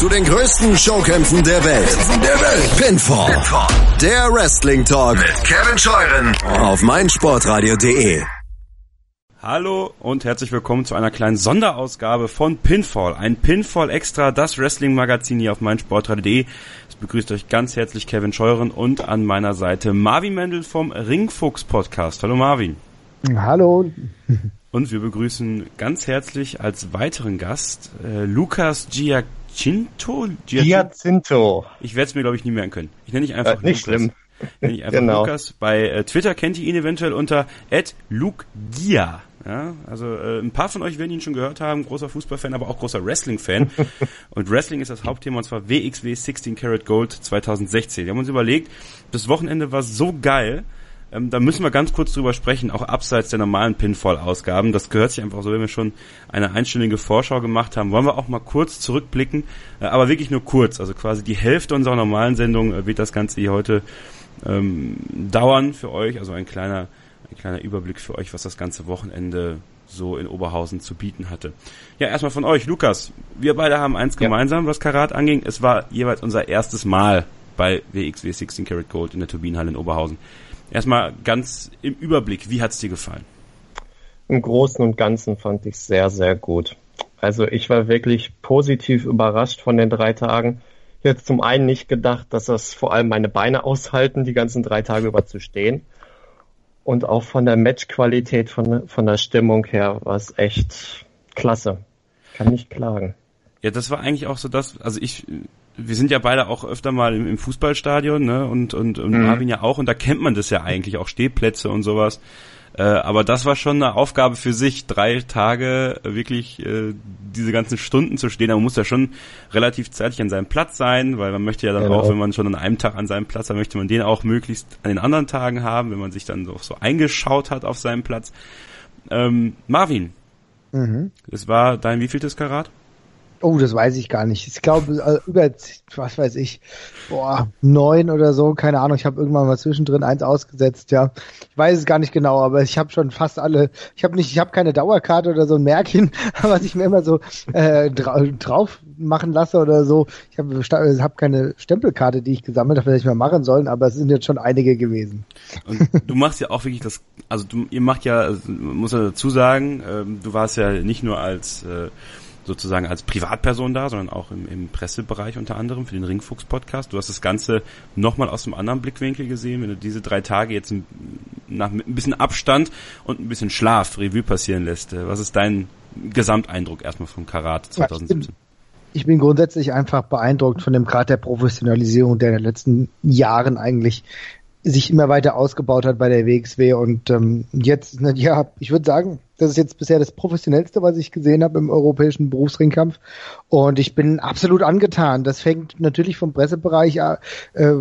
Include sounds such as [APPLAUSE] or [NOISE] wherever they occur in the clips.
zu den größten Showkämpfen der Welt. Der Welt. Pinfall. Pinfall. Der Wrestling Talk mit Kevin Scheuren auf meinsportradio.de. Hallo und herzlich willkommen zu einer kleinen Sonderausgabe von Pinfall. Ein Pinfall Extra, das Wrestling Magazin hier auf meinsportradio.de. Es begrüßt euch ganz herzlich Kevin Scheuren und an meiner Seite Marvin Mendel vom Ringfuchs Podcast. Hallo Marvin. Hallo. Und wir begrüßen ganz herzlich als weiteren Gast äh, Lukas Giacinto. Giacinto. Ich werde es mir, glaube ich, nie merken können. Ich nenne dich einfach äh, nicht Lukas. schlimm. Nenne ich einfach Genau. Lukas. Bei äh, Twitter kennt ihr ihn eventuell unter @lukegia. Ja, also äh, ein paar von euch werden ihn schon gehört haben, großer Fußballfan, aber auch großer Wrestling-Fan. [LAUGHS] und Wrestling ist das Hauptthema und zwar WXW 16 Karat Gold 2016. Wir haben uns überlegt, das Wochenende war so geil, ähm, da müssen wir ganz kurz drüber sprechen, auch abseits der normalen Pinfall-Ausgaben. Das gehört sich einfach so, wenn wir schon eine einstündige Vorschau gemacht haben, wollen wir auch mal kurz zurückblicken, äh, aber wirklich nur kurz. Also quasi die Hälfte unserer normalen Sendung äh, wird das Ganze hier heute ähm, dauern für euch. Also ein kleiner, ein kleiner Überblick für euch, was das ganze Wochenende so in Oberhausen zu bieten hatte. Ja, erstmal von euch, Lukas. Wir beide haben eins Ja. gemeinsam, was Karat anging. Es war jeweils unser erstes Mal bei WXW 16 Karat Gold in der Turbinenhalle in Oberhausen. Erstmal ganz im Überblick, wie hat's dir gefallen? Im Großen und Ganzen fand ich sehr, sehr gut. Also ich war wirklich positiv überrascht von den drei Tagen. Jetzt zum einen nicht gedacht, dass das vor allem meine Beine aushalten, die ganzen drei Tage über zu stehen. Und auch von der Matchqualität, von, von der Stimmung her war es echt klasse. Kann nicht klagen. Ja, das war eigentlich auch so das, also ich, wir sind ja beide auch öfter mal im, im Fußballstadion, ne, und, und, und Mhm. Marvin ja auch, und da kennt man das ja eigentlich, auch Stehplätze und sowas. Äh, aber das war schon eine Aufgabe für sich, drei Tage wirklich äh, diese ganzen Stunden zu stehen. Aber man muss ja schon relativ zeitig an seinem Platz sein, weil man möchte ja dann Genau. auch, wenn man schon an einem Tag an seinem Platz hat, möchte man den auch möglichst an den anderen Tagen haben, wenn man sich dann so, so eingeschaut hat auf seinem Platz. Ähm, Marvin, Mhm. es war dein wievieltes Karat? Oh, das weiß ich gar nicht. Ich glaube, äh, über, was weiß ich, boah, neun oder so, keine Ahnung. Ich habe irgendwann mal zwischendrin eins ausgesetzt, ja. Ich weiß es gar nicht genau, aber ich habe schon fast alle, ich habe nicht, ich habe keine Dauerkarte oder so ein Märkchen, [LAUGHS] was ich mir immer so äh, dra drauf machen lasse oder so. Ich habe hab keine Stempelkarte, die ich gesammelt habe, hätte ich mal machen sollen, aber es sind jetzt schon einige gewesen. Und du machst ja auch wirklich das, also du, ihr macht ja, also, muss ja dazu sagen, ähm, du warst ja nicht nur als äh, sozusagen als Privatperson da, sondern auch im, im Pressebereich unter anderem für den Ringfuchs Podcast. Du hast das Ganze nochmal aus einem anderen Blickwinkel gesehen, wenn du diese drei Tage jetzt nach ein bisschen Abstand und ein bisschen Schlaf Revue passieren lässt. Äh, Was ist dein Gesamteindruck erstmal vom Karat 2017? ich bin grundsätzlich einfach beeindruckt von dem Grad der Professionalisierung, der in den letzten Jahren eigentlich sich immer weiter ausgebaut hat bei der WXW und ähm, jetzt, na, ja, ich würde sagen, das ist jetzt bisher das professionellste, was ich gesehen habe im europäischen Berufsringkampf. Und ich bin absolut angetan. Das fängt natürlich vom Pressebereich, äh,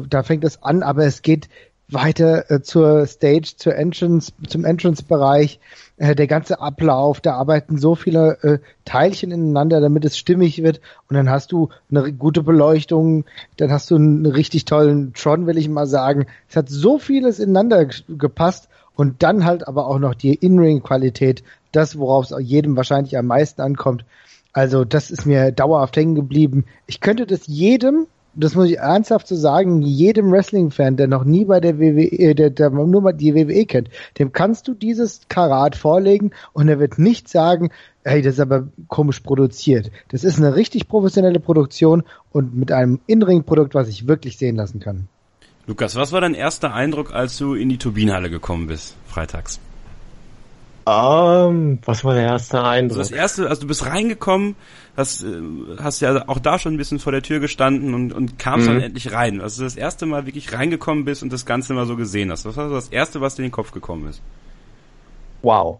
da fängt es an, aber es geht weiter äh, zur Stage, zur Entrance, zum Entrance-Bereich, äh, der ganze Ablauf, da arbeiten so viele äh, Teilchen ineinander, damit es stimmig wird und dann hast du eine gute Beleuchtung, dann hast du einen richtig tollen Tron, will ich mal sagen. Es hat so vieles ineinander gepasst und dann halt aber auch noch die In-Ring-Qualität, das, worauf es jedem wahrscheinlich am meisten ankommt. Also das ist mir dauerhaft hängen geblieben. Ich könnte das jedem, das muss ich ernsthaft so sagen, jedem Wrestling-Fan, der noch nie bei der WWE, äh, der, der nur mal die WWE kennt, dem kannst du dieses Karat vorlegen und er wird nicht sagen, hey, das ist aber komisch produziert. Das ist eine richtig professionelle Produktion und mit einem In-Ring-Produkt, was ich wirklich sehen lassen kann. Lukas, was war dein erster Eindruck, als du in die Turbinenhalle gekommen bist, freitags? Ähm, was war der erste Also Eindruck? das erste, also du bist reingekommen, hast, äh, hast ja auch da schon ein bisschen vor der Tür gestanden und, und kamst Mhm. dann endlich rein. Also das erste Mal wirklich reingekommen bist und das Ganze mal so gesehen hast. Was war so das erste, was dir in den Kopf gekommen ist? Wow.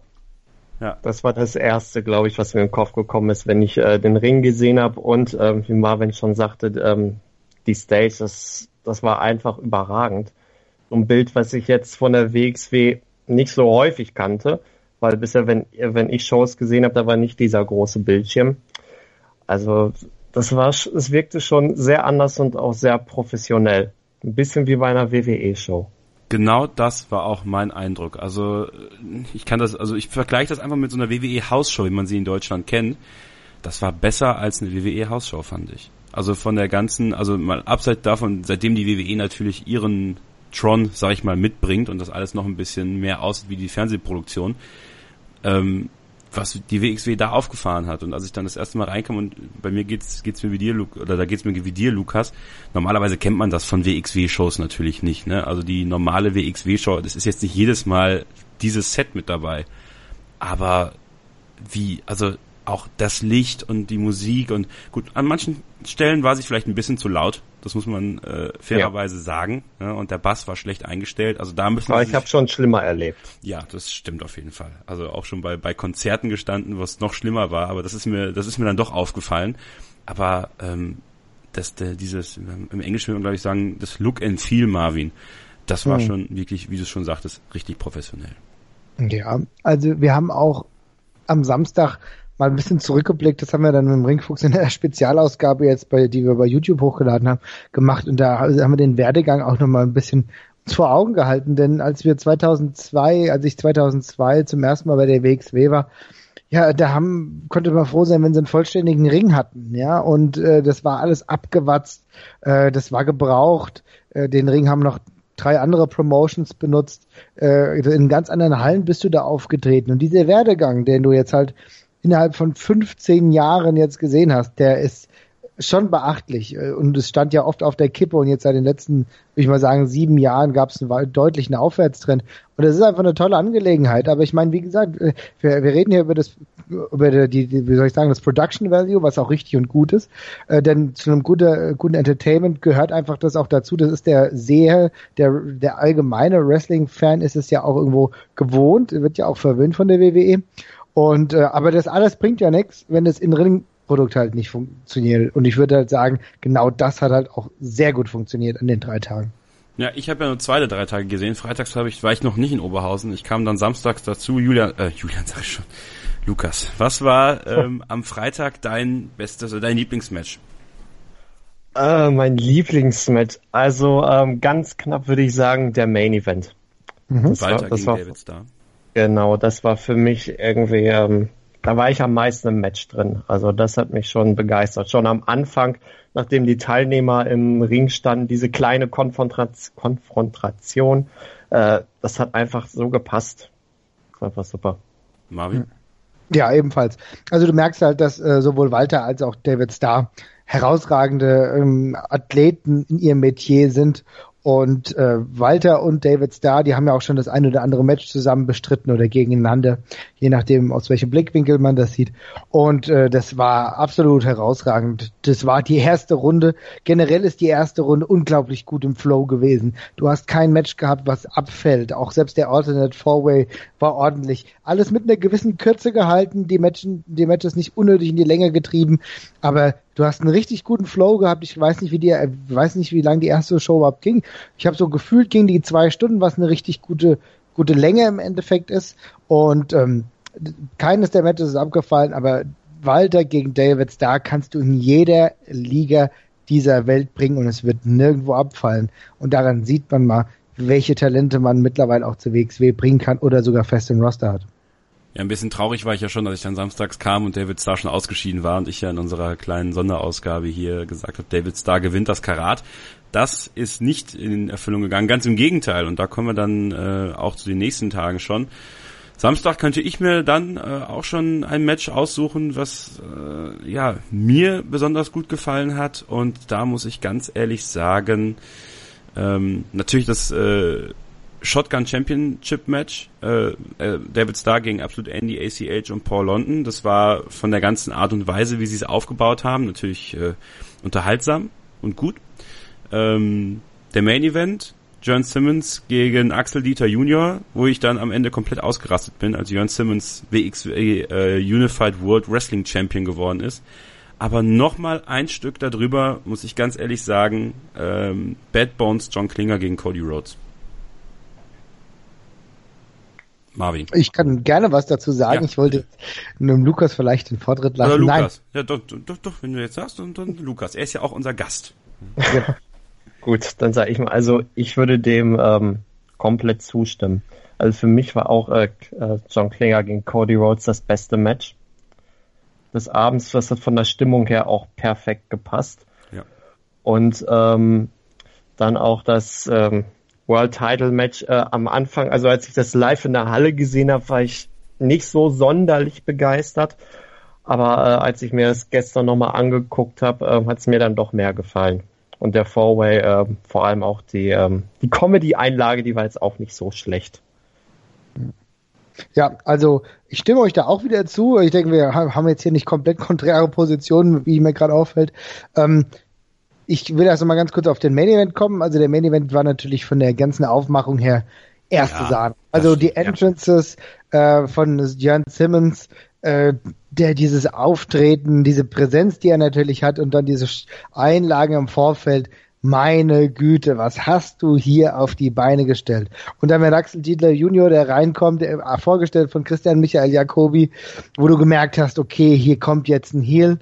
Ja. Das war das erste, glaube ich, was mir in den Kopf gekommen ist, wenn ich äh, den Ring gesehen habe und ähm, wie Marvin schon sagte, ähm, die Stage, das, das war einfach überragend. So ein Bild, was ich jetzt von der WXW nicht so häufig kannte, weil bisher, wenn, wenn ich Shows gesehen habe, da war nicht dieser große Bildschirm. Also das war, es wirkte schon sehr anders und auch sehr professionell. Ein bisschen wie bei einer WWE-Show. Genau das war auch mein Eindruck. Also ich kann das, also ich vergleiche das einfach mit so einer WWE Hausshow, wie man sie in Deutschland kennt. Das war besser als eine WWE Hausshow, fand ich. Also von der ganzen, also mal abseits davon, seitdem die WWE natürlich ihren Tron, sag ich mal, mitbringt und das alles noch ein bisschen mehr aussieht wie die Fernsehproduktion, ähm, was die WXW da aufgefahren hat. Und als ich dann das erste Mal reinkam und bei mir geht's, geht's mir wie dir, Luke, oder da geht's mir wie dir, Lukas. Normalerweise kennt man das von WXW-Shows natürlich nicht, ne? Also die normale WXW-Show, das ist jetzt nicht jedes Mal dieses Set mit dabei. Aber wie, also auch das Licht und die Musik und gut, an manchen Stellen war sie vielleicht ein bisschen zu laut, das muss man äh, fairerweise ja. sagen. Ja, und der Bass war schlecht eingestellt. Also da müssen Aber ich habe schon schlimmer erlebt. Ja, das stimmt auf jeden Fall. Also auch schon bei, bei Konzerten gestanden, wo es noch schlimmer war, aber das ist mir, das ist mir dann doch aufgefallen. Aber ähm, das, der, dieses, im Englischen würde man glaube ich sagen, das Look and Feel Marvin, das war hm. schon wirklich, wie du es schon sagtest, richtig professionell. Ja, also wir haben auch am Samstag mal ein bisschen zurückgeblickt, das haben wir dann mit dem Ringfuchs in der Spezialausgabe jetzt, bei, die wir bei YouTube hochgeladen haben, gemacht. Und da haben wir den Werdegang auch nochmal ein bisschen vor Augen gehalten, denn als wir 2002, als ich 2002 zum ersten Mal bei der WXW war, ja, da haben, konnte man froh sein, wenn sie einen vollständigen Ring hatten, ja, und äh, das war alles abgewatzt, äh, das war gebraucht, äh, den Ring haben noch drei andere Promotions benutzt, äh, in ganz anderen Hallen bist du da aufgetreten. Und dieser Werdegang, den du jetzt halt innerhalb von 15 Jahren jetzt gesehen hast, der ist schon beachtlich. Und es stand ja oft auf der Kippe und jetzt seit den letzten, würde ich mal sagen, sieben Jahren gab es einen deutlichen Aufwärtstrend. Und das ist einfach eine tolle Angelegenheit. Aber ich meine, wie gesagt, äh, wir, wir reden hier über das, über die, die, wie soll ich sagen, das Production Value, was auch richtig und gut ist. Äh, denn zu einem guten, guten Entertainment gehört einfach das auch dazu. Das ist der Seher, der, der allgemeine Wrestling-Fan ist es ja auch irgendwo gewohnt, wird ja auch verwöhnt von der WWE. Und äh, aber das alles bringt ja nichts, wenn das in Ringprodukt halt nicht funktioniert. Und ich würde halt sagen, genau das hat halt auch sehr gut funktioniert an den drei Tagen. Ja, ich habe ja nur zwei der drei Tage gesehen. Freitags habe ich, war ich noch nicht in Oberhausen. Ich kam dann samstags dazu. Julian, äh, Julian [LAUGHS] sag ich schon. Lukas, was war ähm, [LAUGHS] am Freitag dein bestes, oder dein Lieblingsmatch? Äh, mein Lieblingsmatch. Also ähm, ganz knapp würde ich sagen, der Main Event. Mhm. Das Walter war, das gegen war, David Starr. Genau, das war für mich irgendwie, ähm, da war ich am meisten im Match drin. Also das hat mich schon begeistert. Schon am Anfang, nachdem die Teilnehmer im Ring standen, diese kleine Konfrontation, Konfrontation äh, das hat einfach so gepasst. Das war einfach super. Marvin? Ja, ebenfalls. Also du merkst halt, dass äh, sowohl Walter als auch David Starr herausragende ähm, Athleten in ihrem Metier sind und äh, Walter und David Starr, die haben ja auch schon das ein oder andere Match zusammen bestritten oder gegeneinander, je nachdem, aus welchem Blickwinkel man das sieht. Und äh, das war absolut herausragend. Das war die erste Runde. Generell ist die erste Runde unglaublich gut im Flow gewesen. Du hast kein Match gehabt, was abfällt. Auch selbst der Alternate Four-Way war ordentlich. Alles mit einer gewissen Kürze gehalten, die Matches, die Matches nicht unnötig in die Länge getrieben, aber du hast einen richtig guten Flow gehabt. Ich weiß nicht, wie die, weiß nicht, wie lange die erste Show überhaupt ging. Ich habe so gefühlt ging die zwei Stunden, was eine richtig gute, gute Länge im Endeffekt ist. Und ähm, keines der Matches ist abgefallen, aber Walter gegen David Starr kannst du in jeder Liga dieser Welt bringen und es wird nirgendwo abfallen. Und daran sieht man mal, welche Talente man mittlerweile auch zu WXW bringen kann oder sogar fest im Roster hat. Ja, ein bisschen traurig war ich ja schon, als ich dann samstags kam und David Starr schon ausgeschieden war und ich ja in unserer kleinen Sonderausgabe hier gesagt habe, David Starr gewinnt das Karat. Das ist nicht in Erfüllung gegangen, ganz im Gegenteil. Und da kommen wir dann äh, auch zu den nächsten Tagen schon. Samstag könnte ich mir dann äh, auch schon ein Match aussuchen, was äh, ja mir besonders gut gefallen hat. Und da muss ich ganz ehrlich sagen, ähm, natürlich das äh, Shotgun Championship Match. Äh, äh, David Starr gegen Absolute Andy, ACH und Paul London. Das war von der ganzen Art und Weise, wie sie es aufgebaut haben, natürlich äh, unterhaltsam und gut. Ähm, der Main Event, Jörn Simmons gegen Axel Dieter Jr., wo ich dann am Ende komplett ausgerastet bin, als Jörn Simmons WXW äh, Unified World Wrestling Champion geworden ist. Aber nochmal ein Stück darüber, muss ich ganz ehrlich sagen, ähm, Bad Bones John Klinger gegen Cody Rhodes. Marvin. Ich kann gerne was dazu sagen. Ja. Ich wollte einem Lukas vielleicht den Vortritt lassen. Oder Lukas. Nein. Ja, doch, doch, doch, wenn du jetzt sagst, dann, dann Lukas. Er ist ja auch unser Gast. Ja. [LAUGHS] Gut, dann sage ich mal, also ich würde dem ähm, komplett zustimmen. Also für mich war auch äh, äh John Klinger gegen Cody Rhodes das beste Match des Abends. Das hat von der Stimmung her auch perfekt gepasst. Und ähm, dann auch das ähm, World Title Match äh, am Anfang, also als ich das live in der Halle gesehen habe, war ich nicht so sonderlich begeistert. Aber äh, als ich mir das gestern nochmal angeguckt habe, äh, hat es mir dann doch mehr gefallen. Und der Four-Way, äh, vor allem auch die, ähm, die Comedy-Einlage, die war jetzt auch nicht so schlecht. Ja, also ich stimme euch da auch wieder zu. Ich denke, wir haben jetzt hier nicht komplett konträre Positionen, wie mir gerade auffällt. Ähm, ich will erst mal ganz kurz auf den Main Event kommen. Also der Main Event war natürlich von der ganzen Aufmachung her erste ja, Sahne. Also die Entrances ja. äh, von Jan Simmons, äh, der dieses Auftreten, diese Präsenz, die er natürlich hat und dann diese Einlagen im Vorfeld, meine Güte, was hast du hier auf die Beine gestellt? Und dann mit Axel Dietler Junior, der reinkommt, der, äh, vorgestellt von Christian Michael Jacobi, wo du gemerkt hast, okay, hier kommt jetzt ein Heel.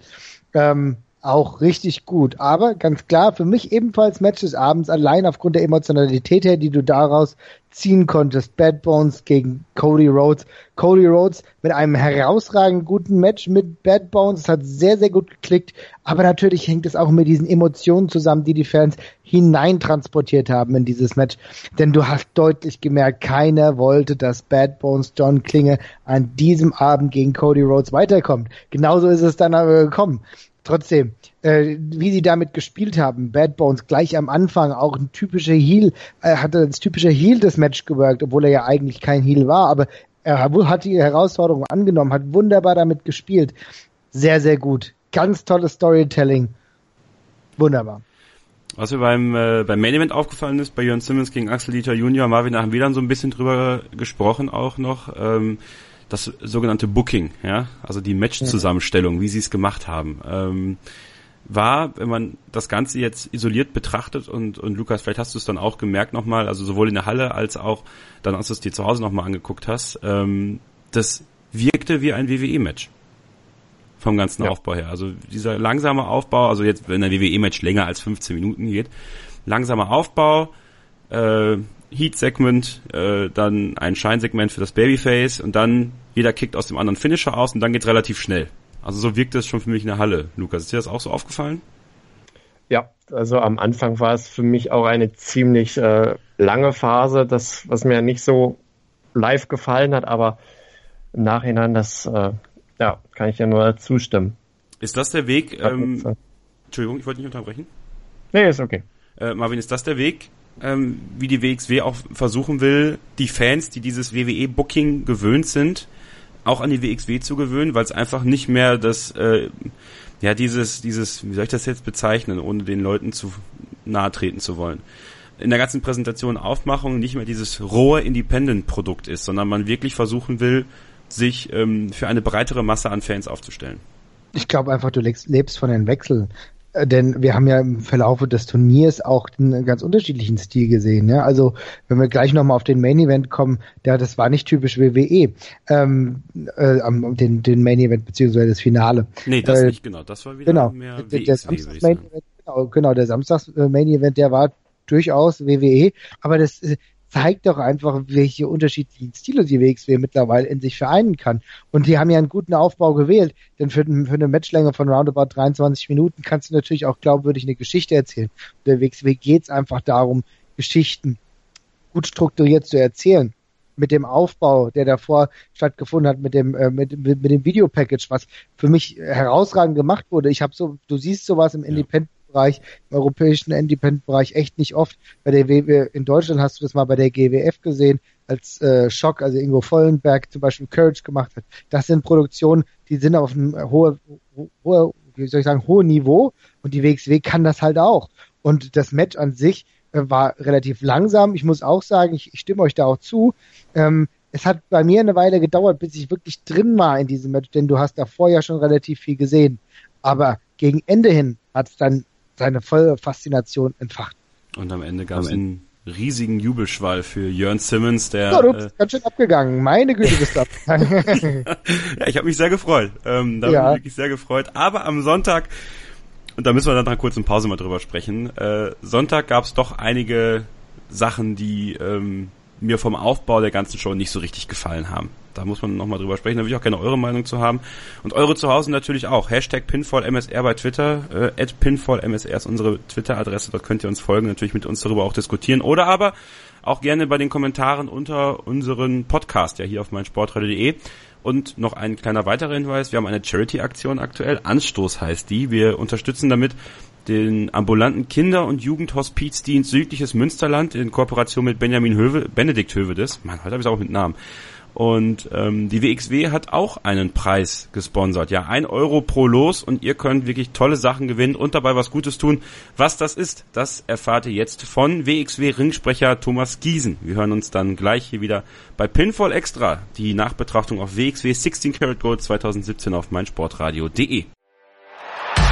Ähm, auch richtig gut. Aber ganz klar, für mich ebenfalls Match des Abends, allein aufgrund der Emotionalität her, die du daraus ziehen konntest. Bad Bones gegen Cody Rhodes. Cody Rhodes mit einem herausragend guten Match mit Bad Bones. Es hat sehr, sehr gut geklickt. Aber natürlich hängt es auch mit diesen Emotionen zusammen, die die Fans hineintransportiert haben in dieses Match. Denn du hast deutlich gemerkt, keiner wollte, dass Bad Bones John Klinge an diesem Abend gegen Cody Rhodes weiterkommt. Genauso ist es dann aber gekommen trotzdem, äh, wie sie damit gespielt haben, Bad Bones gleich am Anfang auch ein typischer Heel, äh, hatte das typische Heel des Match gewirkt, obwohl er ja eigentlich kein Heel war, aber er hat die Herausforderung angenommen, hat wunderbar damit gespielt. Sehr, sehr gut. Ganz tolles Storytelling. Wunderbar. Was mir beim, äh, beim Main Event aufgefallen ist, bei Jörn Simmons gegen Axel Dieter Junior, Marvin, da haben wir dann so ein bisschen drüber gesprochen auch noch. Ähm, das sogenannte Booking, ja, also die Match-Zusammenstellung, wie sie es gemacht haben, ähm, war, wenn man das Ganze jetzt isoliert betrachtet und, und Lukas, vielleicht hast du es dann auch gemerkt nochmal, also sowohl in der Halle als auch dann, als du es dir zu Hause nochmal angeguckt hast, ähm, das wirkte wie ein WWE-Match vom ganzen ja. Aufbau her. Also dieser langsame Aufbau, also jetzt, wenn ein WWE-Match länger als 15 Minuten geht, langsamer Aufbau, äh, Heat-Segment, äh, dann ein Shine-Segment für das Babyface und dann jeder kickt aus dem anderen Finisher aus und dann geht's relativ schnell. Also so wirkt es schon für mich in der Halle. Lukas, ist dir das auch so aufgefallen? Ja, also am Anfang war es für mich auch eine ziemlich äh, lange Phase, das, was mir nicht so live gefallen hat, aber im Nachhinein, das äh, ja, kann ich ja nur zustimmen. Ist das der Weg? Ähm, Entschuldigung, ich wollte nicht unterbrechen. Nee, ist okay. Äh, Marvin, ist das der Weg, ähm, wie die WXW auch versuchen will, die Fans, die dieses WWE-Booking gewöhnt sind, auch an die WXW zu gewöhnen, weil es einfach nicht mehr das, äh, ja, dieses, dieses, wie soll ich das jetzt bezeichnen, ohne den Leuten zu nahe treten zu wollen. In der ganzen Präsentation Aufmachung nicht mehr dieses rohe Independent-Produkt ist, sondern man wirklich versuchen will, sich ähm, für eine breitere Masse an Fans aufzustellen. Ich glaube einfach, du lebst von den Wechseln. Äh, denn wir haben ja im Verlauf des Turniers auch einen ganz unterschiedlichen Stil gesehen. Ja? Also wenn wir gleich nochmal auf den Main Event kommen, der, das war nicht typisch WWE, ähm, äh, den, den Main Event beziehungsweise das Finale. Nee, das äh, nicht genau. Das war wieder genau, mehr der, der Samstags Main Event, genau, genau, der Samstags äh, Main Event, der war durchaus WWE, aber das äh, zeigt doch einfach, welche unterschiedlichen Stile die WXW mittlerweile in sich vereinen kann. Und die haben ja einen guten Aufbau gewählt, denn für, für eine Matchlänge von roundabout 23 Minuten kannst du natürlich auch glaubwürdig eine Geschichte erzählen. Und der WXW geht es einfach darum, Geschichten gut strukturiert zu erzählen. Mit dem Aufbau, der davor stattgefunden hat, mit dem äh, mit, mit, mit dem Videopackage, was für mich herausragend gemacht wurde. Ich habe so, du siehst sowas im Independent Bereich, im europäischen Independent-Bereich echt nicht oft. Bei der WW in Deutschland hast du das mal bei der GWF gesehen, als äh, Schock, also Ingo Vollenberg zum Beispiel Courage gemacht hat. Das sind Produktionen, die sind auf einem hohen, hohe, wie soll ich sagen, hohen Niveau und die WXW kann das halt auch. Und das Match an sich äh, war relativ langsam. Ich muss auch sagen, ich, ich stimme euch da auch zu. Ähm, es hat bei mir eine Weile gedauert, bis ich wirklich drin war in diesem Match, denn du hast davor ja schon relativ viel gesehen. Aber gegen Ende hin hat es dann seine volle Faszination entfacht. Und am Ende gab es einen riesigen Jubelschwall für Jörn Simmons, der. Ja, du bist äh, ganz schön abgegangen. Meine Güte, bist du abgegangen. [LAUGHS] [LAUGHS] ja, ich habe mich sehr gefreut. Ähm, da ja. habe ich wirklich sehr gefreut. Aber am Sonntag, und da müssen wir dann nach kurz in Pause mal drüber sprechen, äh, Sonntag gab es doch einige Sachen, die ähm, mir vom Aufbau der ganzen Show nicht so richtig gefallen haben da muss man nochmal drüber sprechen. Da würde ich auch gerne eure Meinung zu haben. Und eure zu Hause natürlich auch. Hashtag PinfallMSR bei Twitter. Äh, PinfallMSR ist unsere Twitter-Adresse. Dort könnt ihr uns folgen, natürlich mit uns darüber auch diskutieren. Oder aber auch gerne bei den Kommentaren unter unseren Podcast, ja hier auf meinsportradio.de. Und noch ein kleiner weiterer Hinweis, wir haben eine Charity-Aktion aktuell, Anstoß heißt die. Wir unterstützen damit den ambulanten Kinder- und Jugendhospizdienst Südliches Münsterland in Kooperation mit Benjamin Höwe, Benedikt Hövedes. Mann, heute habe ich es auch mit Namen. Und ähm, die WXW hat auch einen Preis gesponsert. Ja, ein Euro pro Los und ihr könnt wirklich tolle Sachen gewinnen und dabei was Gutes tun. Was das ist, das erfahrt ihr jetzt von WXW-Ringsprecher Thomas Giesen. Wir hören uns dann gleich hier wieder bei Pinfall Extra, die Nachbetrachtung auf WXW 16 Karat Gold 2017 auf meinsportradio.de.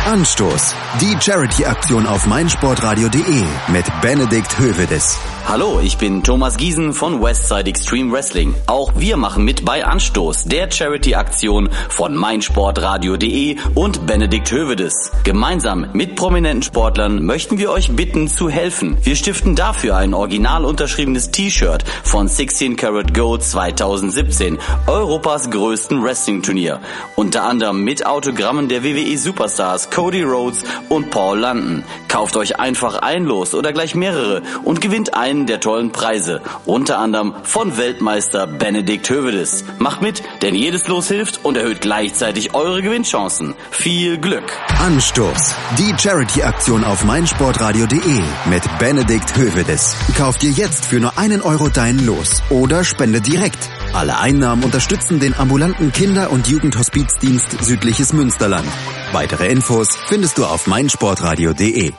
Anstoß. Die Charity-Aktion auf meinsportradio.de mit Benedikt Hövedes. Hallo, ich bin Thomas Giesen von Westside Extreme Wrestling. Auch wir machen mit bei Anstoß, der Charity-Aktion von meinsportradio.de und Benedikt Hövedes. Gemeinsam mit prominenten Sportlern möchten wir euch bitten zu helfen. Wir stiften dafür ein original unterschriebenes T-Shirt von 16 Karat Gold 2017, Europas größten Wrestling-Turnier. Unter anderem mit Autogrammen der WWE Superstars Cody Rhodes und Paul London. Kauft euch einfach ein Los oder gleich mehrere und gewinnt einen der tollen Preise, unter anderem von Weltmeister Benedikt Hövedes. Macht mit, denn jedes Los hilft und erhöht gleichzeitig eure Gewinnchancen. Viel Glück! Anstoß. Die Charity-Aktion auf meinsportradio.de mit Benedikt Hövedes. Kauft dir jetzt für nur einen Euro dein Los oder spende direkt. Alle Einnahmen unterstützen den ambulanten Kinder- und Jugendhospizdienst Südliches Münsterland. Weitere Infos findest du auf meinsportradio.de.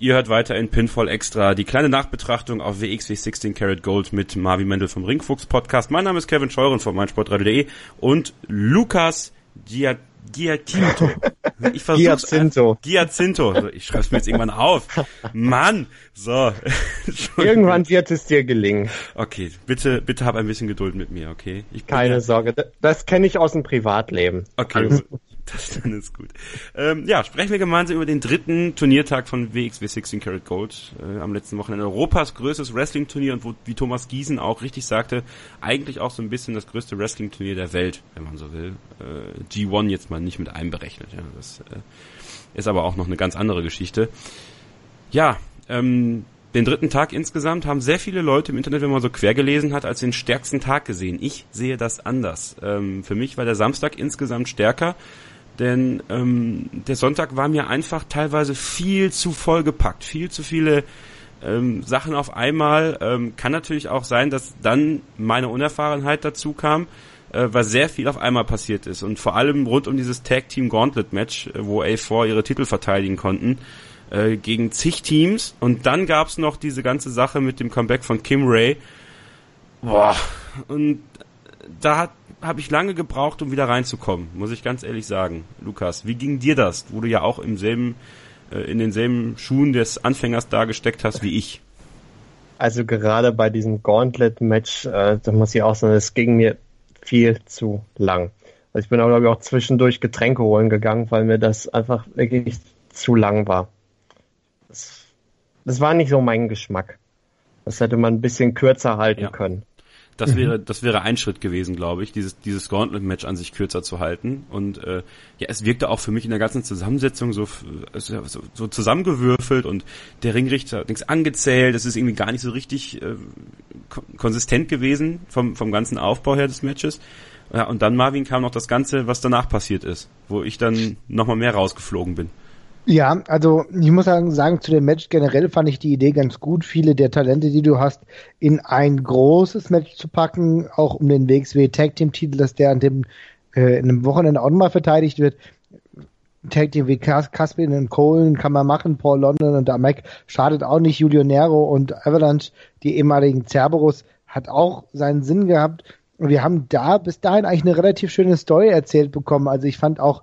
Ihr hört weiter in Pinfall Extra die kleine Nachbetrachtung auf WXW 16 Karat Gold mit Marvin Mendel vom Ringfuchs Podcast. Mein Name ist Kevin Scheuren von meinsportradio.de und Lukas Giat Giacinto. [LAUGHS] Ich Giacinto. Giacinto. Also ich schreibe es mir jetzt irgendwann auf. Mann. So. [LAUGHS] Irgendwann wird es dir gelingen. Okay, bitte, bitte hab ein bisschen Geduld mit mir, okay? Keine ja, Sorge. Das, kenne ich aus dem Privatleben. Okay. Alles. Das dann ist gut. Ähm, ja, sprechen wir gemeinsam über den dritten Turniertag von WXW 16 Karat Gold äh, am letzten Wochenende. Europas größtes Wrestling-Turnier und wo, wie Thomas Giesen auch richtig sagte, eigentlich auch so ein bisschen das größte Wrestling-Turnier der Welt, wenn man so will. Äh, G1 jetzt mal nicht mit einberechnet. Ja, das äh, ist aber auch noch eine ganz andere Geschichte. Ja, ähm, den dritten Tag insgesamt haben sehr viele Leute im Internet, wenn man so quer gelesen hat, als den stärksten Tag gesehen. Ich sehe das anders. Ähm, für mich war der Samstag insgesamt stärker. Denn ähm, der Sonntag war mir einfach teilweise viel zu vollgepackt, viel zu viele ähm, Sachen auf einmal. Ähm, kann natürlich auch sein, dass dann meine Unerfahrenheit dazu kam, äh, weil sehr viel auf einmal passiert ist. Und vor allem rund um dieses Tag Team Gauntlet Match, äh, wo A4 ihre Titel verteidigen konnten, äh, gegen zig Teams. Und dann gab's noch diese ganze Sache mit dem Comeback von Kim Ray. Boah. Und da hat habe ich lange gebraucht, um wieder reinzukommen, muss ich ganz ehrlich sagen. Lukas, wie ging dir das, wo du ja auch im selben, äh, in denselben Schuhen des Anfängers da gesteckt hast wie ich? Also gerade bei diesem Gauntlet-Match, äh, da muss ich auch sagen, es ging mir viel zu lang. Also ich bin auch, glaube ich, auch zwischendurch Getränke holen gegangen, weil mir das einfach wirklich zu lang war. Das, das war nicht so mein Geschmack. Das hätte man ein bisschen kürzer halten ja. können. Das wäre, das wäre ein Schritt gewesen, glaube ich, dieses, dieses Gauntlet-Match an sich kürzer zu halten. Und äh, ja, es wirkte auch für mich in der ganzen Zusammensetzung so, so, so zusammengewürfelt und der Ringrichter hat nichts angezählt. Es ist irgendwie gar nicht so richtig äh, konsistent gewesen vom, vom ganzen Aufbau her des Matches. Ja, und dann, Marvin, kam noch das Ganze, was danach passiert ist, wo ich dann nochmal mehr rausgeflogen bin. Ja, also ich muss sagen, zu dem Match generell fand ich die Idee ganz gut, viele der Talente, die du hast, in ein großes Match zu packen, auch um den WXW Tag Team Titel, dass der an dem äh, in einem Wochenende auch nochmal verteidigt wird. Tag Team wie Caspian und Colen kann man machen, Paul London und Mac schadet auch nicht, Julio Nero und Avalanche, die ehemaligen Cerberus, hat auch seinen Sinn gehabt. Und wir haben da bis dahin eigentlich eine relativ schöne Story erzählt bekommen. Also ich fand auch,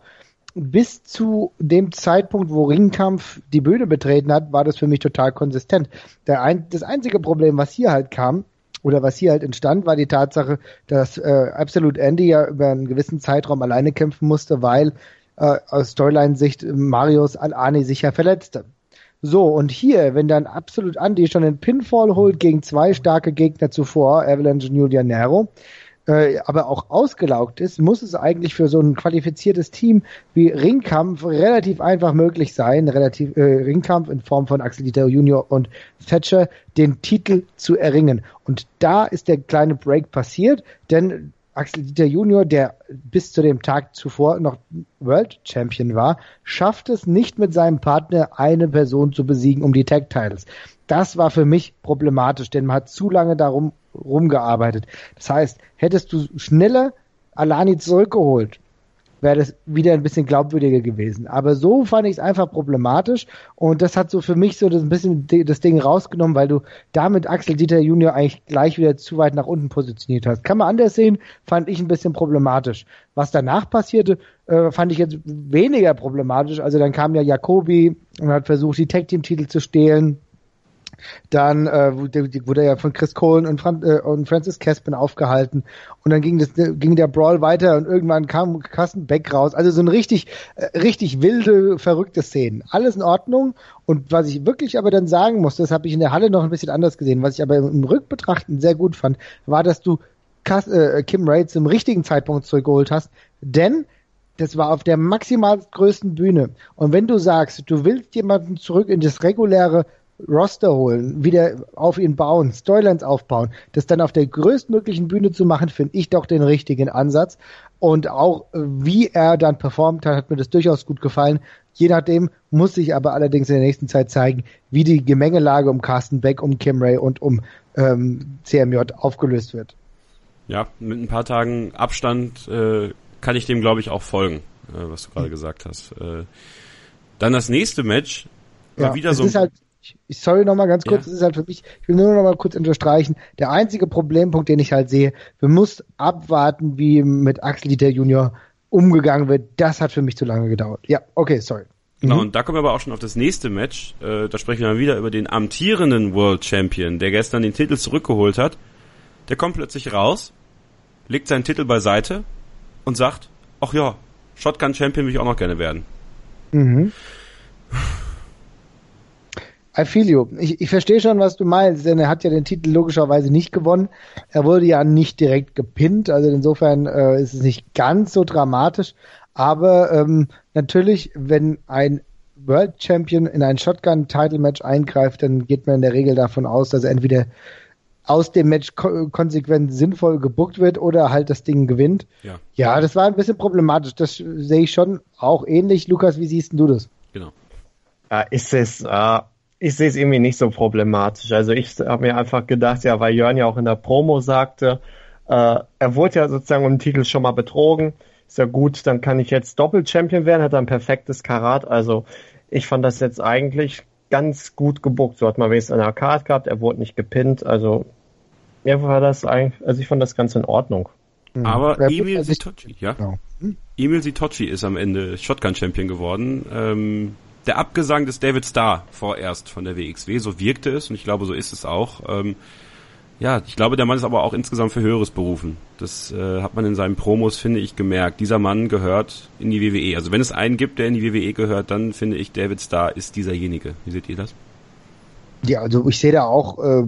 bis zu dem Zeitpunkt, wo Ringkampf die Bühne betreten hat, war das für mich total konsistent. Ein, das einzige Problem, was hier halt kam, oder was hier halt entstand, war die Tatsache, dass äh, Absolute Andy ja über einen gewissen Zeitraum alleine kämpfen musste, weil äh, aus Storyline-Sicht Marius Al-Ani sich ja verletzte. So, und hier, wenn dann absolut Andy schon einen Pinfall holt gegen zwei starke Gegner zuvor, Avalanche und Julian Nero, äh, aber auch ausgelaugt ist, muss es eigentlich für so ein qualifiziertes Team wie Ringkampf relativ einfach möglich sein, relativ äh, Ringkampf in Form von Axel Dieter Junior und Thatcher den Titel zu erringen. Und da ist der kleine Break passiert, denn Axel Dieter Junior, der bis zu dem Tag zuvor noch World Champion war, schafft es nicht mit seinem Partner eine Person zu besiegen um die Tag Titles. Das war für mich problematisch, denn man hat zu lange darum rumgearbeitet. Das heißt, hättest du schneller Alani zurückgeholt, wäre das wieder ein bisschen glaubwürdiger gewesen. Aber so fand ich es einfach problematisch und das hat so für mich so ein bisschen das Ding rausgenommen, weil du damit Axel Dieter Junior eigentlich gleich wieder zu weit nach unten positioniert hast. Kann man anders sehen, fand ich ein bisschen problematisch. Was danach passierte, äh, fand ich jetzt weniger problematisch. Also dann kam ja Jacobi und hat versucht, die Tag Team Titel zu stehlen. Dann äh, wurde er ja von Chris Cohen und, Fran äh, und Francis Caspin aufgehalten. Und dann ging, das, ging der Brawl weiter und irgendwann kam Carsten Beck raus. Also so ein richtig, äh, richtig wilde, verrückte Szenen. Alles in Ordnung. Und was ich wirklich aber dann sagen muss, das habe ich in der Halle noch ein bisschen anders gesehen, was ich aber im Rückbetrachten sehr gut fand, war, dass du Kas äh, Kim Ray zum richtigen Zeitpunkt zurückgeholt hast. Denn das war auf der maximal größten Bühne. Und wenn du sagst, du willst jemanden zurück in das reguläre Roster holen, wieder auf ihn bauen, Storylines aufbauen, das dann auf der größtmöglichen Bühne zu machen, finde ich doch den richtigen Ansatz. Und auch äh, wie er dann performt hat, hat mir das durchaus gut gefallen. Je nachdem muss sich aber allerdings in der nächsten Zeit zeigen, wie die Gemengelage um Carsten Beck, um Kim Ray und um ähm, CMJ aufgelöst wird. Ja, mit ein paar Tagen Abstand äh, kann ich dem, glaube ich, auch folgen, äh, was du gerade mhm. gesagt hast. Äh, dann das nächste Match ja, wieder so. Ist halt, ich, sorry nochmal ganz kurz, ja. das ist halt für mich, ich will nur nochmal kurz unterstreichen, der einzige Problempunkt, den ich halt sehe, wir müssen abwarten, wie mit Axel Dieter Junior umgegangen wird. Das hat für mich zu lange gedauert. Ja, okay, sorry. Genau, mhm. und da kommen wir aber auch schon auf das nächste Match. Äh, da sprechen wir dann wieder über den amtierenden World Champion, der gestern den Titel zurückgeholt hat. Der kommt plötzlich raus, legt seinen Titel beiseite und sagt, ach ja, Shotgun Champion will ich auch noch gerne werden. Mhm. I feel you. Ich, ich verstehe schon, was du meinst, denn er hat ja den Titel logischerweise nicht gewonnen. Er wurde ja nicht direkt gepinnt, also insofern äh, ist es nicht ganz so dramatisch. Aber ähm, natürlich, wenn ein World Champion in ein Shotgun-Title-Match eingreift, dann geht man in der Regel davon aus, dass er entweder aus dem Match ko konsequent sinnvoll gebuckt wird oder halt das Ding gewinnt. Ja. ja, das war ein bisschen problematisch. Das sehe ich schon auch ähnlich. Lukas, wie siehst du das? Genau. Ja, ist es, äh, ich sehe es irgendwie nicht so problematisch. Also ich habe mir einfach gedacht, ja, weil Jörn ja auch in der Promo sagte, äh, er wurde ja sozusagen um den Titel schon mal betrogen. Ist ja gut, dann kann ich jetzt Doppel-Champion werden, hat er ein perfektes Karat. Also ich fand das jetzt eigentlich ganz gut gebuckt. So hat man wenigstens eine Card gehabt, er wurde nicht gepinnt. Also mir war das eigentlich, also ich fand das ganz in Ordnung. Mhm. Aber Emil Sitochi, ja? Genau. Emil Sitochi ist am Ende Shotgun-Champion geworden. Ähm, der Abgesang des David Starr vorerst von der WXW, so wirkte es und ich glaube, so ist es auch. Ähm, ja, ich glaube, der Mann ist aber auch insgesamt für Höheres berufen. Das äh, hat man in seinen Promos, finde ich, gemerkt. Dieser Mann gehört in die WWE. Also wenn es einen gibt, der in die WWE gehört, dann finde ich, David Starr ist dieserjenige. Wie seht ihr das? Ja, also ich sehe da auch äh,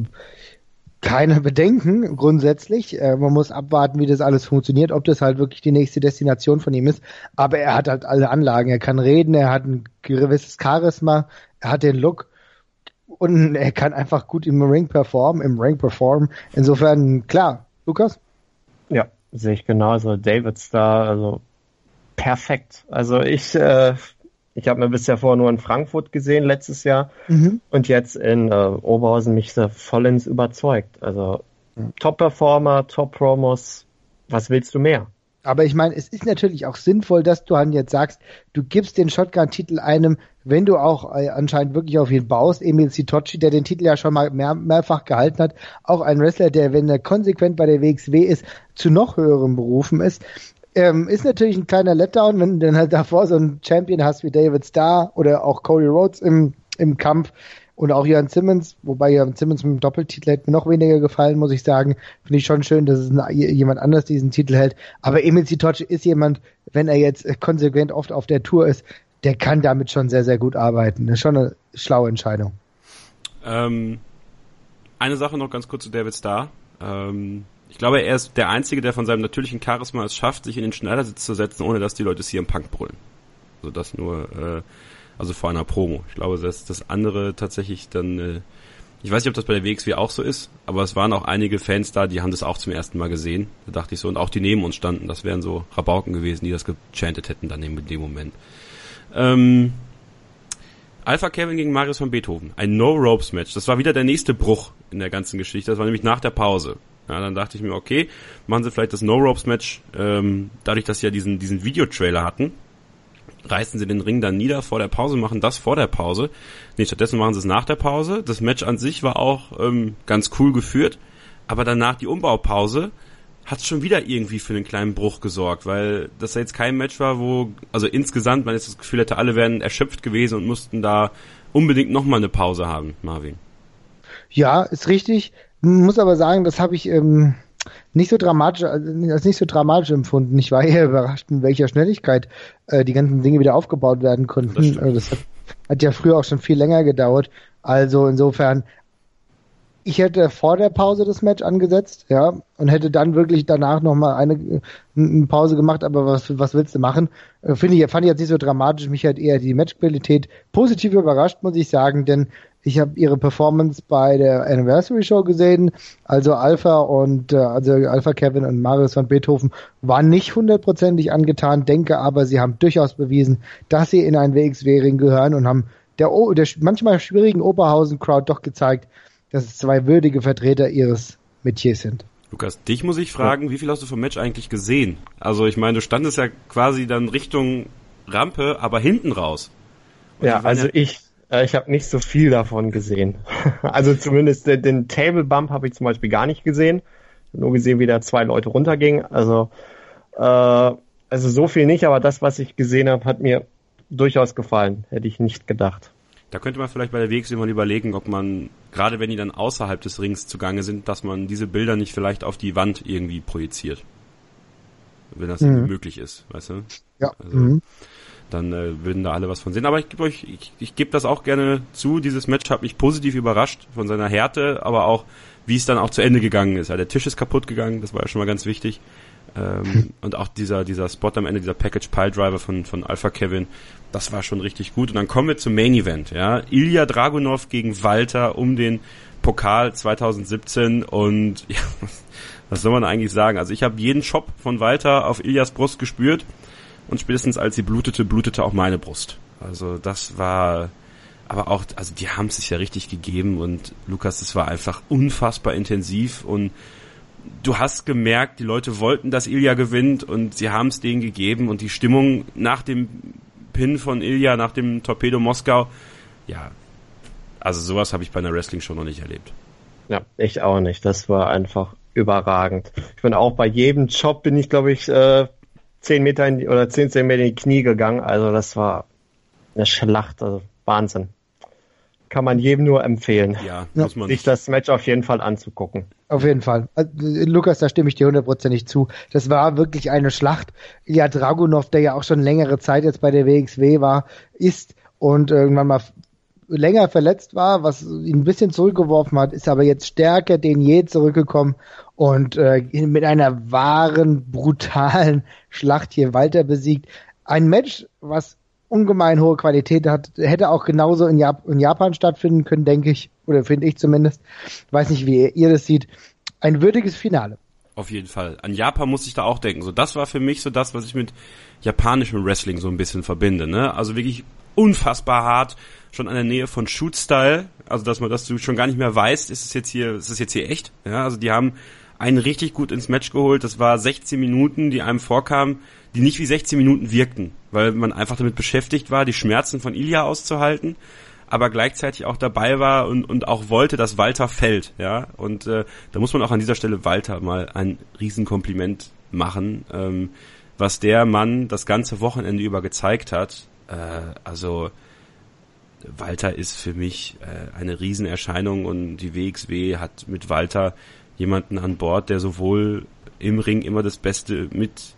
keine Bedenken grundsätzlich. Äh, man muss abwarten, wie das alles funktioniert, ob das halt wirklich die nächste Destination von ihm ist. Aber er hat halt alle Anlagen. Er kann reden, er hat ein gewisses Charisma, er hat den Look und er kann einfach gut im Ring performen, im Ring performen. Insofern, klar. Lukas? Ja, sehe ich genauso. David Star, also perfekt. Also ich äh, ich habe mir bisher vorher nur in Frankfurt gesehen letztes Jahr mhm. und jetzt in äh, Oberhausen mich so vollends überzeugt. Also mhm. Top-Performer, Top-Promos, was willst du mehr? Aber ich meine, es ist natürlich auch sinnvoll, dass du dann jetzt sagst, du gibst den Shotgun-Titel einem, wenn du auch äh, anscheinend wirklich auf ihn baust, Emil Sitochi, der den Titel ja schon mal mehr, mehrfach gehalten hat, auch ein Wrestler, der, wenn er konsequent bei der WXW ist, zu noch höheren Berufen ist. Ähm, ist natürlich ein kleiner Letdown, wenn du dann halt davor so einen Champion hast wie David Starr oder auch Cody Rhodes im, im Kampf und auch Jan Simmons, wobei Jan Simmons mit dem Doppeltitel hätte mir noch weniger gefallen, muss ich sagen. Finde ich schon schön, dass es jemand anders diesen Titel hält. Aber Emil Sitoci ist jemand, wenn er jetzt konsequent oft auf der Tour ist, der kann damit schon sehr, sehr gut arbeiten. Das ist schon eine schlaue Entscheidung. Ähm, eine Sache noch ganz kurz zu David Starr. Ähm, ich glaube, er ist der Einzige, der von seinem natürlichen Charisma es schafft, sich in den Schneidersitz zu setzen, ohne dass die Leute hier im Punk brüllen. Also das nur, äh, also vor einer Promo. Ich glaube, dass das andere tatsächlich dann, äh, ich weiß nicht, ob das bei der WXW auch so ist, aber es waren auch einige Fans da, die haben das auch zum ersten Mal gesehen. Da dachte ich so, und auch die neben uns standen, das wären so Rabauken gewesen, die das gechantet hätten dann in dem Moment. Ähm, Alpha Kevin gegen Marius von Beethoven. Ein No-Ropes-Match. Das war wieder der nächste Bruch in der ganzen Geschichte. Das war nämlich nach der Pause. Ja, dann dachte ich mir, okay, machen sie vielleicht das No-Ropes-Match, ähm, dadurch, dass sie ja diesen, diesen Videotrailer hatten, reißen sie den Ring dann nieder vor der Pause, machen das vor der Pause. Nee, stattdessen machen sie es nach der Pause. Das Match an sich war auch ähm, ganz cool geführt, aber danach die Umbaupause hat schon wieder irgendwie für einen kleinen Bruch gesorgt, weil das ja jetzt kein Match war, wo, also insgesamt man jetzt das Gefühl hätte, alle wären erschöpft gewesen und mussten da unbedingt nochmal eine Pause haben, Marvin. Ja, ist richtig. Muss aber sagen, das habe ich ähm, nicht so dramatisch, also als nicht so dramatisch empfunden. Ich war eher überrascht, in welcher Schnelligkeit äh, die ganzen Dinge wieder aufgebaut werden konnten. Das, das hat, hat ja früher auch schon viel länger gedauert. Also insofern ich hätte vor der Pause das Match angesetzt, ja, und hätte dann wirklich danach nochmal eine, eine Pause gemacht, aber was, was willst du machen? Äh, finde ich, fand ich jetzt nicht so dramatisch, mich hat eher die Matchqualität positiv überrascht, muss ich sagen, denn ich habe ihre Performance bei der Anniversary Show gesehen, also Alpha und äh, also Alpha Kevin und Marius von Beethoven waren nicht hundertprozentig angetan, denke aber, sie haben durchaus bewiesen, dass sie in einen WXW-Ring gehören und haben der, der manchmal schwierigen Oberhausen-Crowd doch gezeigt, dass es zwei würdige Vertreter ihres Metiers sind. Lukas, dich muss ich fragen, ja. wie viel hast du vom Match eigentlich gesehen? Also ich meine, du standest ja quasi dann Richtung Rampe, aber hinten raus. Und ja, also ja ich, ich habe nicht so viel davon gesehen. [LAUGHS] also zumindest den, den Table Bump habe ich zum Beispiel gar nicht gesehen. Nur gesehen, wie da zwei Leute runtergingen. Also, äh, also so viel nicht, aber das, was ich gesehen habe, hat mir durchaus gefallen. Hätte ich nicht gedacht. Da könnte man vielleicht bei der WXW mal überlegen, ob man, gerade wenn die dann außerhalb des Rings zugange sind, dass man diese Bilder nicht vielleicht auf die Wand irgendwie projiziert. Wenn das mhm. möglich ist, weißt du? Ja. Also, mhm. Dann äh, würden da alle was von sehen. Aber ich gebe euch, ich, ich gebe das auch gerne zu. Dieses Match hat mich positiv überrascht von seiner Härte, aber auch, wie es dann auch zu Ende gegangen ist. Ja, der Tisch ist kaputt gegangen, das war ja schon mal ganz wichtig. Ähm, [LAUGHS] und auch dieser, dieser Spot am Ende, dieser Package Pile Driver von, von Alpha Kevin, das war schon richtig gut. Und dann kommen wir zum Main Event, ja. Ilya Dragunov gegen Walter um den Pokal 2017 und [LAUGHS] ja, was soll man eigentlich sagen? Also ich habe jeden Shop von Walter auf Ilyas Brust gespürt und spätestens als sie blutete, blutete auch meine Brust. Also das war aber auch, also die haben es sich ja richtig gegeben und Lukas, das war einfach unfassbar intensiv und du hast gemerkt, die Leute wollten, dass Ilya gewinnt und sie haben es denen gegeben und die Stimmung nach dem Pin von Ilya, nach dem Torpedo Moskau, ja, also sowas habe ich bei einer Wrestling-Show noch nicht erlebt. Ja, ich auch nicht. Das war einfach überragend. Ich bin auch bei jedem Job bin ich, glaube ich, äh, 10 Meter in die, oder 10 Zentimeter in die Knie gegangen. Also das war eine Schlacht, also Wahnsinn kann man jedem nur empfehlen, ja, muss man sich das Match auf jeden Fall anzugucken. Auf jeden Fall. Also, Lukas, da stimme ich dir hundertprozentig zu. Das war wirklich eine Schlacht. Ilya Dragunov, der ja auch schon längere Zeit jetzt bei der WXW war, ist und irgendwann mal länger verletzt war, was ihn ein bisschen zurückgeworfen hat, ist aber jetzt stärker denn je zurückgekommen und äh, mit einer wahren, brutalen Schlacht hier Walter besiegt. Ein Match, was ungemein hohe Qualität hat, hätte auch genauso in, Jap in Japan stattfinden können, denke ich, oder finde ich zumindest. Weiß nicht, wie ihr das sieht. Ein würdiges Finale. Auf jeden Fall. An Japan muss ich da auch denken. So, das war für mich so das, was ich mit japanischem Wrestling so ein bisschen verbinde. Ne? Also wirklich unfassbar hart, schon an der Nähe von Shoot-Style. Also dass man, dass du schon gar nicht mehr weißt, ist es jetzt hier, ist es jetzt hier echt? Ja, also die haben einen richtig gut ins Match geholt. Das war 16 Minuten, die einem vorkamen, die nicht wie 16 Minuten wirkten, weil man einfach damit beschäftigt war, die Schmerzen von Ilya auszuhalten, aber gleichzeitig auch dabei war und, und auch wollte, dass Walter fällt, ja. Und äh, da muss man auch an dieser Stelle Walter mal ein Riesenkompliment machen, ähm, was der Mann das ganze Wochenende über gezeigt hat. Äh, also Walter ist für mich äh, eine Riesenerscheinung und die WXW hat mit Walter jemanden an Bord, der sowohl im Ring immer das Beste mit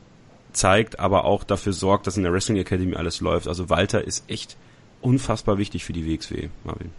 zeigt, aber auch dafür sorgt, dass in der Wrestling Academy alles läuft. Also Walter ist echt unfassbar wichtig für die WXW, Marvin.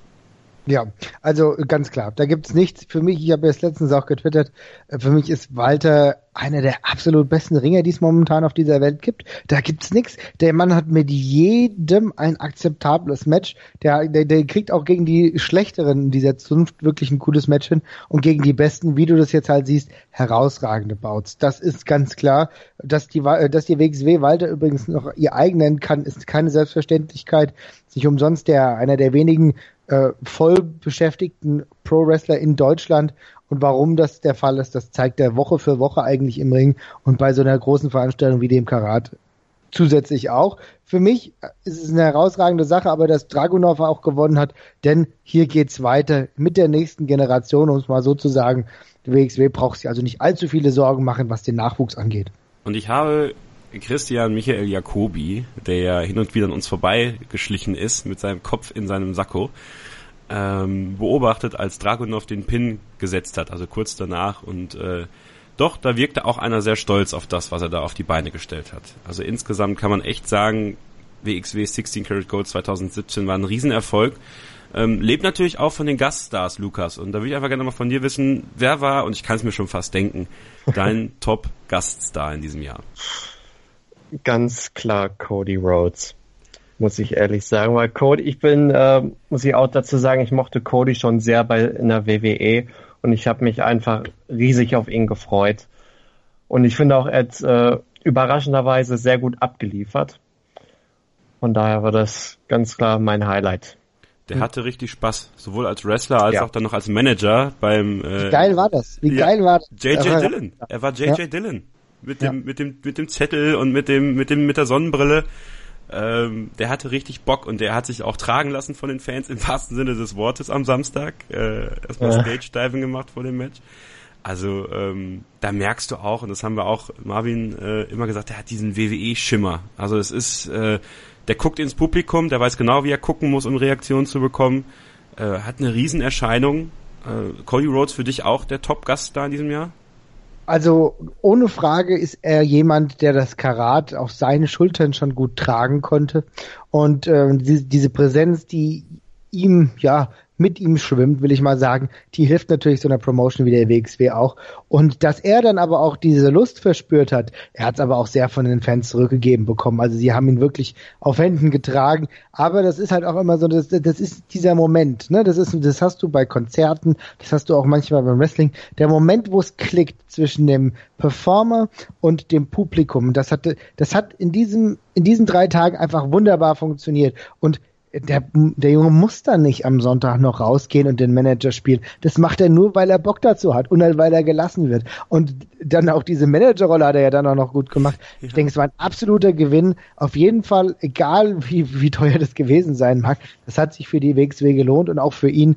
Ja, also ganz klar, da gibt's nichts. Für mich, ich habe es letztens auch getwittert, äh, für mich ist Walter einer der absolut besten Ringer, die es momentan auf dieser Welt gibt. Da gibt's nichts. Der Mann hat mit jedem ein akzeptables Match. Der, der, der kriegt auch gegen die Schlechteren dieser Zunft wirklich ein cooles Match hin und gegen die Besten, wie du das jetzt halt siehst, herausragende Bouts. Das ist ganz klar. Dass die, dass die WXW Walter übrigens noch ihr eigen nennen kann, ist keine Selbstverständlichkeit. Sich umsonst der, einer der wenigen äh, voll beschäftigten Pro-Wrestler in Deutschland. Und warum das der Fall ist, das zeigt er Woche für Woche eigentlich im Ring und bei so einer großen Veranstaltung wie dem Karat zusätzlich auch. Für mich ist es eine herausragende Sache, aber dass Dragunov auch gewonnen hat, denn hier geht's weiter mit der nächsten Generation, um es mal so zu sagen. Die WXW braucht sich also nicht allzu viele Sorgen machen, was den Nachwuchs angeht. Und ich habe Christian Michael Jacobi, der ja hin und wieder an uns vorbeigeschlichen ist mit seinem Kopf in seinem Sakko, ähm, beobachtet, als Dragunov den Pin gesetzt hat, also kurz danach. Und äh, doch, da wirkte auch einer sehr stolz auf das, was er da auf die Beine gestellt hat. Also insgesamt kann man echt sagen, WXW 16 Karat Gold 2017 war ein Riesenerfolg. Ähm, lebt natürlich auch von den Gaststars, Lukas. Und da würde ich einfach gerne mal von dir wissen, wer war, und ich kann es mir schon fast denken, dein [LAUGHS] Top-Gaststar in diesem Jahr? Ganz klar Cody Rhodes, muss ich ehrlich sagen. Weil Cody, ich bin, äh, muss ich auch dazu sagen, ich mochte Cody schon sehr bei in der WWE und ich habe mich einfach riesig auf ihn gefreut. Und ich finde auch, er hat äh, überraschenderweise sehr gut abgeliefert. Von daher war das ganz klar mein Highlight. Der hatte richtig Spaß, sowohl als Wrestler als ja. auch dann noch als Manager beim. Äh, Wie geil war das? Wie ja, geil war das? JJ Dillon. Er war JJ ja. Dillon mit dem, ja. mit dem, mit dem Zettel und mit dem, mit dem, mit der Sonnenbrille. Ähm, der hatte richtig Bock und der hat sich auch tragen lassen von den Fans im [LAUGHS] wahrsten Sinne des Wortes am Samstag. Äh, erstmal ja. Stage Diving gemacht vor dem Match. Also ähm, da merkst du auch, und das haben wir auch Marvin äh, immer gesagt, der hat diesen WWE-Schimmer. Also es ist, äh, der guckt ins Publikum, der weiß genau, wie er gucken muss, um Reaktionen zu bekommen. Äh, hat eine Riesenerscheinung. Äh, Cody Rhodes für dich auch der Top-Gast da in diesem Jahr? Also ohne Frage ist er jemand, der das Karat auf seinen Schultern schon gut tragen konnte. Und äh, die, diese Präsenz, die ihm ja mit ihm schwimmt, will ich mal sagen, die hilft natürlich so einer Promotion wie der WXW auch. Und dass er dann aber auch diese Lust verspürt hat, er hat es aber auch sehr von den Fans zurückgegeben bekommen. Also sie haben ihn wirklich auf Händen getragen. Aber das ist halt auch immer so, das, das ist dieser Moment, ne? Das ist, das hast du bei Konzerten, das hast du auch manchmal beim Wrestling. Der Moment, wo es klickt zwischen dem Performer und dem Publikum. Das hat, das hat in diesem, in diesen drei Tagen einfach wunderbar funktioniert. Und der, der Junge muss dann nicht am Sonntag noch rausgehen und den Manager spielen. Das macht er nur, weil er Bock dazu hat und weil er gelassen wird. Und dann auch diese Managerrolle hat er ja dann auch noch gut gemacht. Ja. Ich denke, es war ein absoluter Gewinn. Auf jeden Fall, egal wie, wie teuer das gewesen sein mag, das hat sich für die WXW gelohnt und auch für ihn.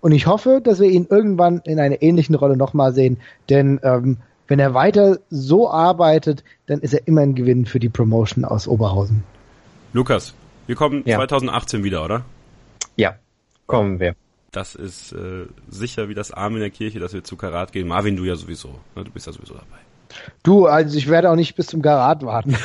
Und ich hoffe, dass wir ihn irgendwann in einer ähnlichen Rolle nochmal sehen, denn ähm, wenn er weiter so arbeitet, dann ist er immer ein Gewinn für die Promotion aus Oberhausen. Lukas, wir kommen ja. 2018 wieder, oder? Ja, kommen wir. Das ist äh, sicher wie das Arm in der Kirche, dass wir zu Karat gehen. Marvin, du ja sowieso. Ne? Du bist ja sowieso dabei. Du, also ich werde auch nicht bis zum Karat warten. [LAUGHS]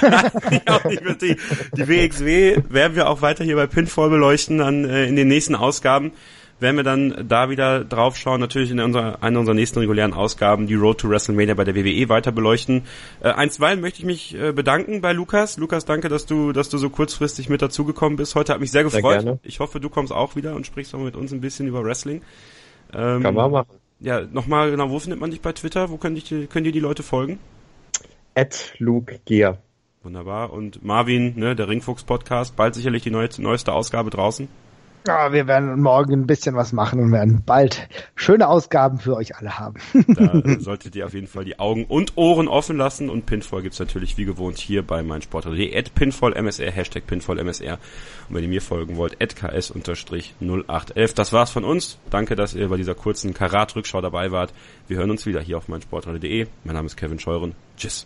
die, die WXW werden wir auch weiter hier bei Pinfall beleuchten, dann äh, in den nächsten Ausgaben werden wir dann da wieder drauf schauen, natürlich in unserer, einer unserer nächsten regulären Ausgaben die Road to WrestleMania bei der WWE weiter beleuchten. Äh, einstweilen möchte ich mich äh, bedanken bei Lukas. Lukas, danke, dass du, dass du so kurzfristig mit dazugekommen bist. Heute hat mich sehr gefreut. Sehr ich hoffe, du kommst auch wieder und sprichst auch mit uns ein bisschen über Wrestling. Ähm, Kann man machen. Ja, nochmal genau, wo findet man dich bei Twitter? Wo können, dich, können dir die Leute folgen? At Luke Gear. Wunderbar. Und Marvin, ne, der Ringfuchs Podcast, bald sicherlich die neue, neueste Ausgabe draußen. Ja, wir werden morgen ein bisschen was machen und werden bald schöne Ausgaben für euch alle haben. da [LAUGHS] solltet ihr auf jeden Fall die Augen und Ohren offen lassen und Pinfall gibt's natürlich wie gewohnt hier bei meinsportradio.de at pinfallmsr, Hashtag pinfallmsr und wenn ihr mir folgen wollt, at ks-0811. Das war's von uns. Danke, dass ihr bei dieser kurzen Karat-Rückschau dabei wart. Wir hören uns wieder hier auf meinsportradio.de. Mein Name ist Kevin Scheuren. Tschüss.